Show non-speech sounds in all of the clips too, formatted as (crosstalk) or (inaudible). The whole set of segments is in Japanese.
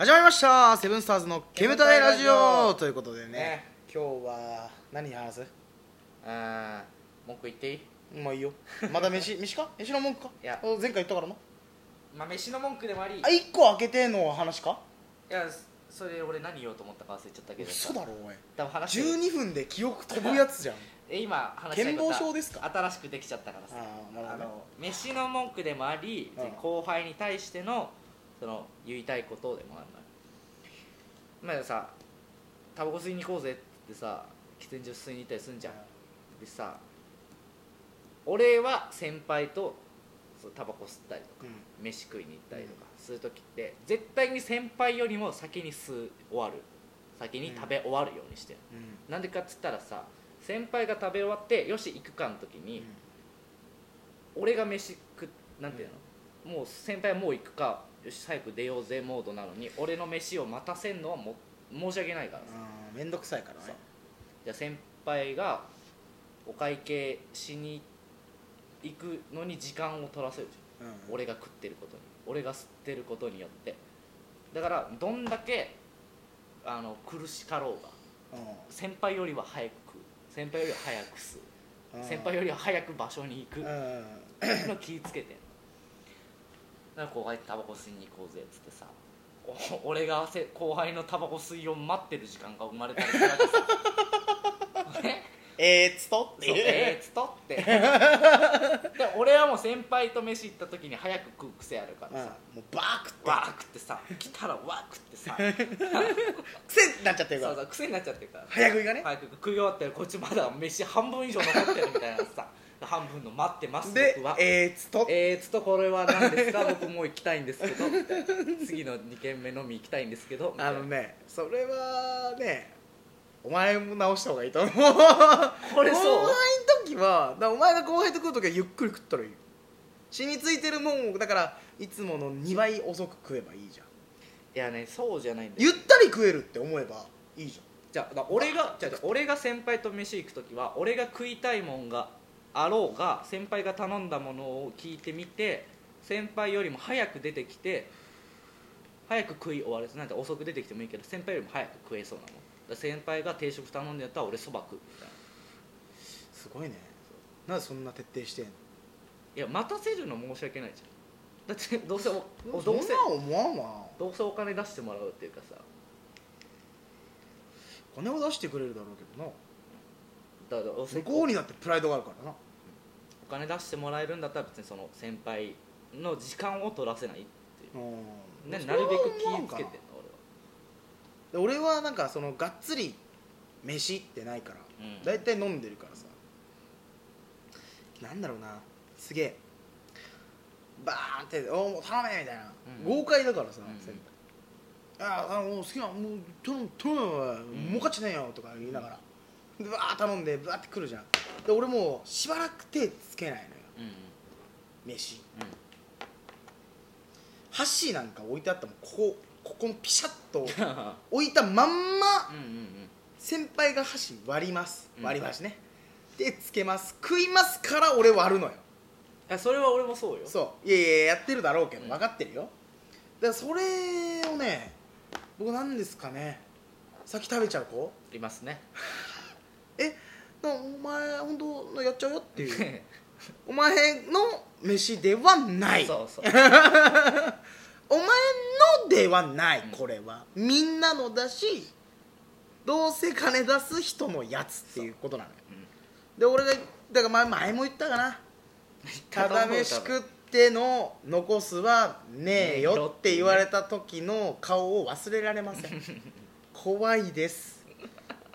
始まりましたセブンスターズの煙たいラジ煙たいラジオ。オということでね。ね今日は何話す？あー文句言っていい？まあいいよ。まだ飯？(laughs) 飯か？飯の文句か？いや。あ前回言ったからな。まあ飯の文句でもあり。いあ一個開けての話か？やそれ俺何言おうと思ったか忘れちゃったけど嘘だろお前。多分話して12分で記憶飛ぶやつじゃん。(laughs) え今話したいことは健忘症ですか？新しくできちゃったからさ。ああなるほどね。あの飯の文句でもあり、うん。後輩に対してのその言いたいことでもあるのよ。まあさタバコ吸いに行こうぜって言ってさ喫煙所吸いに行ったりすんじゃん。でさ俺は先輩とタバコ吸ったりとかうん。飯食いに行ったりとかする時って絶対に先輩よりも先に吸う終わる。先に食べ終わるようにしてる、うん。なんでかっつったらさ先輩が食べ終わってよし行くかの時に、俺が飯食っなんていうの、もう先輩はもう行くかよし早く出ようぜモードなのに俺の飯を待たせんのはも申し訳ないからさ、あーめんどくさいからね。じゃあ先輩がお会計しに行くのに時間を取らせるじゃん。うん。俺が食ってることに俺が吸ってることによって。だからどんだけあの苦しかろうが先輩よりは早く食う。先輩よりは早く吸う。うん。先輩よりは早く場所に行く。うん。の気ぃつけてんだから後輩タバコ吸いに行こうぜっつってさ。お俺がせ後輩のタバコ吸いを待ってる時間が生まれたりするわけさ。(laughs) ねえーっつとってえー、っつとって。(laughs) で俺はもう先輩と飯行った時に早く食う癖あるからうんさ、もうバー食って。わー食ってさ来たらわー食ってさ。(laughs) 癖になっちゃってるかそうらそう癖になっちゃってるから。早食いがね。早く食い終わったらこっちまだ飯半分以上残ってるみたいなさ半分の待ってますで僕は。えーっつと。えー、つとこれは何ですか？(laughs) 僕もう行きたいんですけど。みたいな。次の2軒目飲み行きたいんですけど。あのねそれはねお前も直した方がいいと思う。(laughs) これそう？後輩の時はお前が後輩と食う時はゆっくり食ったらいい。よ染みついてるもんをだからいつもの2倍遅く食えばいいじゃん。いやねそうじゃないんだよ。ゆったり食えるって思えばいいじじゃあだから俺がじゃあじゃあ俺が先輩と飯行く時は俺が食いたいもんがあろうが先輩が頼んだものを聞いてみて先輩よりも早く出てきて早く食い終わる。なんて遅く出てきてもいいけど先輩よりも早く食えそうなもんだから先輩が定食頼んでやったら俺そば食うみたいな。すごいね。なんでそんな徹底してんの？いや待たせるの申し訳ないじゃん。だってどうせおどうせな思わんわ。どうせお金出してもらうっていうかさ。金は出してくれるだろうけどなだからどうせ向こうにだってプライドがあるからな。お金出してもらえるんだったら別にその先輩の時間を取らせないっていう。うんなるべく気思わんかぃつけてんので俺はなんかそのがっつり飯ってないから。俺は、うん、大体飲んでるからさ。なんだろうな。すげえ。バーンって「おおもう頼め!」みたいな、うん。豪快だからさ、うん。先輩。ああもう好きなもう頼む頼むよ、ん。儲かっちゃねえよとか言いながらでバーッ頼んでバーってくるじゃん。で俺もうしばらく手つけないのよ。飯。箸なんか置いてあったもん。ここここのピシャッと (laughs) 置いたまんま先輩が箸割ります。うん。割り箸ね、でつけます。食いますから俺割るのよ。いやそれは俺もそうよ。そう。いやいややってるだろうけどうん。分かってるよ。だからそれをね僕なんですかね。先食べちゃう子？いますね (laughs) お前本当やっちゃうよっていう。お前の飯ではない。そうそう。(laughs) お前のではない、うん。これは。みんなのだしどうせ金出す人のやつっていうことなのよ。で俺がだから前前も言ったかな。(laughs) ただ飯食っての残すはねえよって言われた時の顔を忘れられません。(laughs) 怖いです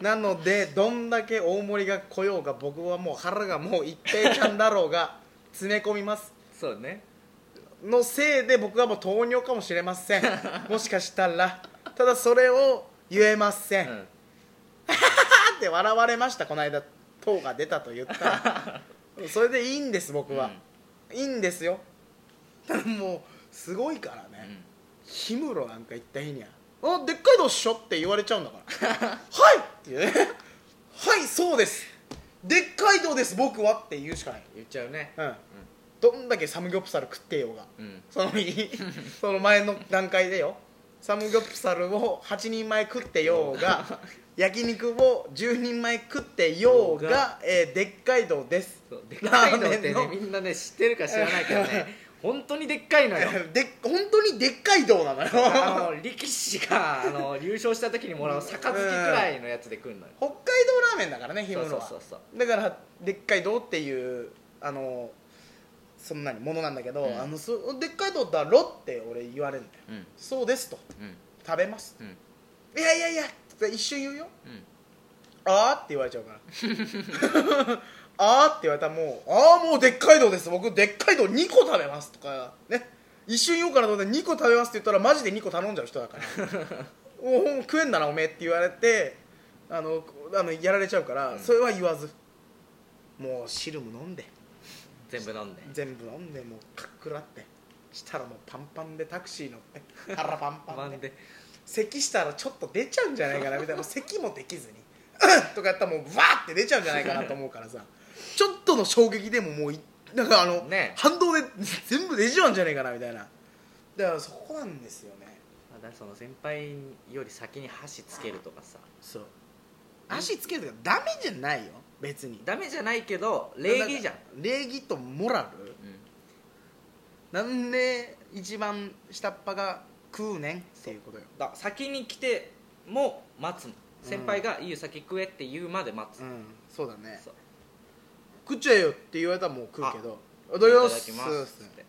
なのでどんだけ大盛りが来ようが僕はもう腹がもう一平ちゃんだろうが (laughs) 詰め込みます。そうね。のせいで僕はもう糖尿かもしれません。(laughs) もしかしたら。ただそれを言えません、うん。(laughs) って笑われましたこの間。糖が出たと言ったら。それでいいんです僕は、いいんですよ。ただもうすごいからね、うん。氷室なんか行った日には「あでっかいのっしょ?」って言われちゃうんだから「(laughs) はい!」っていうね「はいそうです。でっかいのです僕は」って言うしかない。言っちゃうね。うん。どんだけサムギョプサル食ってようが。うん。その日 (laughs) その前の段階でよ。サムギョプサルを8人前食ってようが焼肉を10人前食ってようが、えーでっかい道です。でっかいのってねみんなね知ってるか知らないけどね (laughs) 本当にでっかいのよ。(laughs) で本当にでっかい道なのよ。あの力士があの優勝した時にもらう杯くらいのやつで食うのよ。(laughs) 北海道ラーメンだからね氷室は。そうそうそうだからでっかい道っていうあのそんなにものなんだけど、うん。あのそでっかい道だろって俺言われるんだよ。うん。そうですと。うん。食べます。うん。いやいやいや一瞬言うよ。うん。あーって言われちゃうから (laughs) あーって言われたらもうああもうでっかい道です。僕でっかい道2個食べますとかね。一瞬言おうかなと思って2個食べますって言ったらマジで2個頼んじゃう人だから。(laughs) おお食えんだなおめえって言われてあのあのやられちゃうから、うん。それは言わず。もう汁も飲んで。全部飲んで。全部飲んでもうかっくらって。したらもうパンパンでタクシー乗って腹パンパンで。咳したらちょっと出ちゃうんじゃないかなみたいな。咳もできずに (laughs) とかやったらもうわーって出ちゃうんじゃないかなと思うからさちょっとの衝撃でももういなんかあの、ね。反動で (laughs) 全部出ちゃうんじゃないかなみたいな。だからそこなんですよねまだその先輩より先に箸つけるとかさ。そう。足つけるとかダメじゃないよ。別に。ダメじゃないけど礼儀じゃん。礼儀とモラル。うん。なんで一番下っ端が食うねんっていうことよ。だ先に来ても待つの。先輩が「いいよ先食え」って言うまで待つ、うん。そうだね。そう食っちゃえよって言われたらもう食うけど。いいただきます。って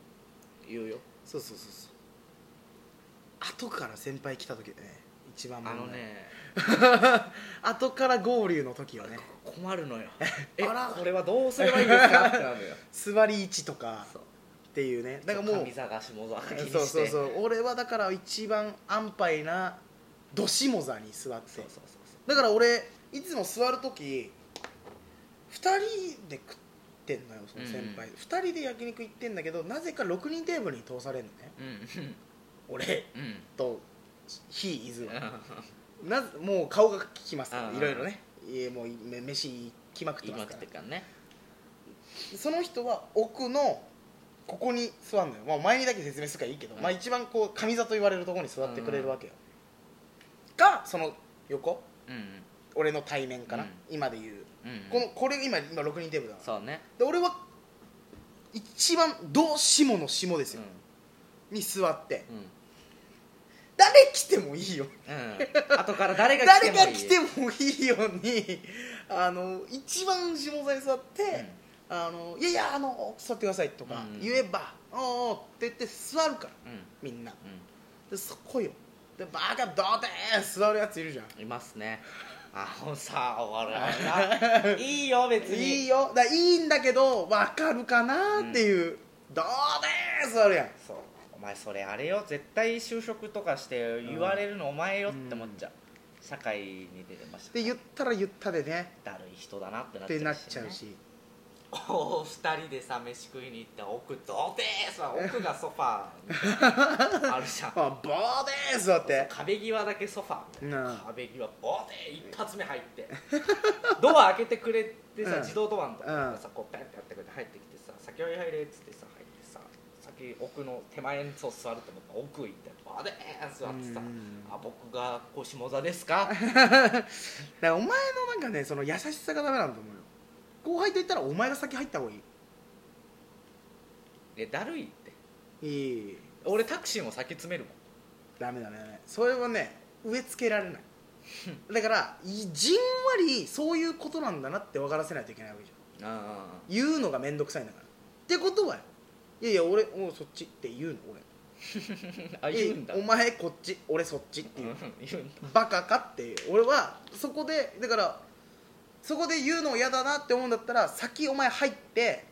言うよそうそうそうそう後から先輩来た時ね。一番あのね。(laughs) 後から合流の時はね。困るのよ。えあら。これはどうすればいいですか？ってなるのよ。(laughs) 座り位置とかっていうね。だからもう上座が下座そうそうそう。俺はだから一番安牌などしも座に座って。だから俺いつも座る時2人で食ってんのよその先輩、うん2人で焼肉行ってんだけどなぜか6人テーブルに通されるのね。そううん。俺うん。うんと非伊豆は。なぜもう顔が利きます。からうんいろいろね家もうめ飯来まくってますから。ね。その人は奥のここに座るのよ、まあ、前にだけ説明するからいいけど、うん。まあ、一番こう上座と言われるところに座ってくれるわけよ、がその横。うん俺の対面かな、うん。今で言う、このこれ今今6人テーブルだからそうね。で俺は一番どうしもの下ですうん。よ、に座って。うん。誰来てもいいよ。うん。後から誰が来て誰もいい。(laughs) が来てもいいようにあの一番下座に座って、あのいやいやあの座ってくださいとかうん。言えば「おうおう」って言って座るからうん。うんみんな。うん。でそこよ。でバカどうでー座るやついるじゃん。いますねあのさ俺は (laughs) いいよ別に。いいよ。だいいんだけど分かるかなっていう、どうでー座るやんそう。お前それあれよ。絶対就職とかして言われるのお前よって思っちゃう、社会に出てましたで言ったら言ったでね。だるい人だなってなっちゃうし、ね、ちゃうしお二人でさ飯食いに行って奥どうでーすわ奥がソファーあるじゃん。(laughs) あボーでー座って。壁際だけソファー。みたいな、うん壁際ボーでー一発目入って。ドア開けてくれてさ、うん。自動ドアのとこうんさこうペンってやってくれて入ってきてさ先ほい入れっつってさ入ってさ先奥の手前にそう座ると思ったら奥行ってバーでー座ってさうん。あ僕がこう下座ですか？(laughs) お前のなんかねその優しさがダメなんだと思うよ後輩と言ったらお前が先入った方がいい。えだるいって。いい。俺タクシーも先詰めるもん。ダメだねそれはね植え付けられない。だからいじんわりそういうことなんだなって分からせないといけないわけじゃん。あ言うのが面倒くさいんだから。ってことはいやいや俺もうそっちって言うの俺。(laughs) あ言うんだ。えお前こっち俺そっちってう。んいう言うんだ。バカかっていう。俺はそこでだからそこで言うの嫌だなって思うんだったら先お前入って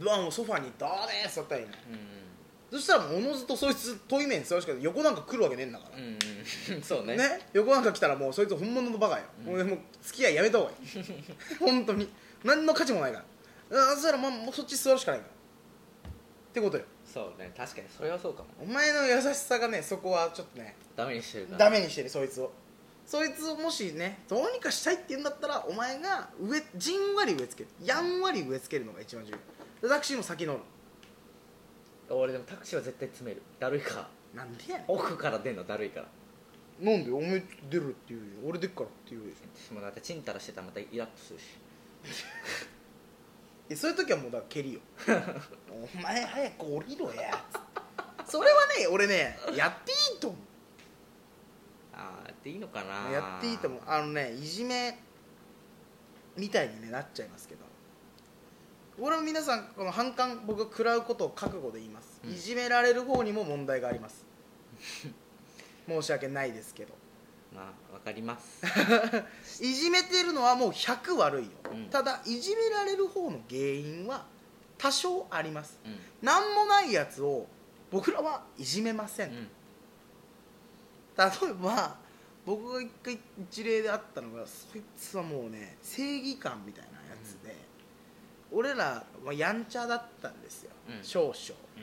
ドアのソファにドーでー座ったらいいのそしたらものずとそいつ遠い面に座るしか横なんか来るわけねえんだから、うん、うんうん、そうね。ね？横なんか来たらもうそいつ本物のバカよ、うん。もうもう付き合いやめた方がいい。(laughs) 本当に。何の価値もないから。あそしたらまあもうそっち座るしかないからってことよ。そうね。確かにそれはそうかもお前の優しさがねそこはちょっとねダメにしてるから。ダメにしてるそいつをそいつをもしねどうにかしたいって言うんだったらお前が上じんわり植え付ける。やんわり植え付けるのが一番重要。でタクシーも先乗る俺でもタクシーは絶対詰める。だるいかなんでやね奥から出んのだるいから。んなんで？おめえ出るって言うよ。俺出っからって言うでしょもうだってチンタラしてたらまたイラッとするし。(laughs) えそういう時はもうだから蹴りよ。(laughs) お前早く降りろや。それはね俺ねやっていいああやっていいのかな。うやっていいと思う。あのねいじめみたいに、ね、なっちゃいますけど。俺は皆さんこの反感僕が食らうことを覚悟で言います、うん。いじめられる方にも問題があります。(laughs) 申し訳ないですけど。まあわかります。(laughs) いじめてるのはもう100悪いよ、うん。ただいじめられる方の原因は多少あります。うん。何もないやつを僕らはいじめません、うん例えば僕が一回一例であったのがそいつはもうね正義感みたいなやつで、俺らはやんちゃだったんですよ、うん。少々。う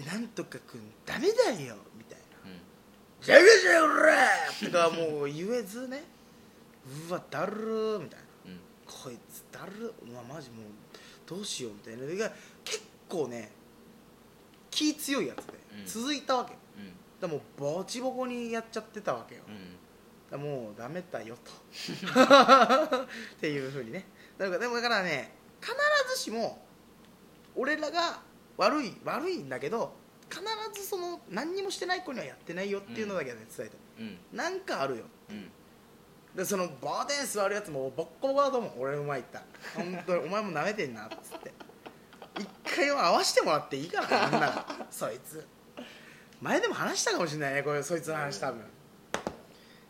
ん。でなんとかくんダメだよみたいな。うん「じゃがじゃおら!」とかもう言えずね。うわだるーみたいな。うんこいつだるうわマジもうどうしようみたいな。のが結構ね気強いやつでうん。続いたわけ、うんだからもうボチボコにやっちゃってたわけよ、うん。もうダメだよと。(laughs) っていうふうにね。だからでもだからね必ずしも俺らが悪い悪いんだけど必ずその何にもしてない子にはやってないよっていうのだけはね伝えて。うん。なんかあるようん。でそのバーテン座るやつもボッコボコだと思う。俺の前行った。本当に。お前も舐めてんなっつって。一回は会わしてもらっていいかなみんな (laughs) そいつ前でも話したかもしれないねこれそいつの話多分。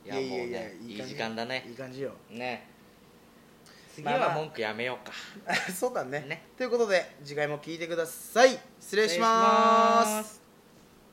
いやもうねいい時間だね。いい感じよ。ね。次は？文句やめようか。(laughs) そうだね。ね。ということで次回も聞いてください。失礼します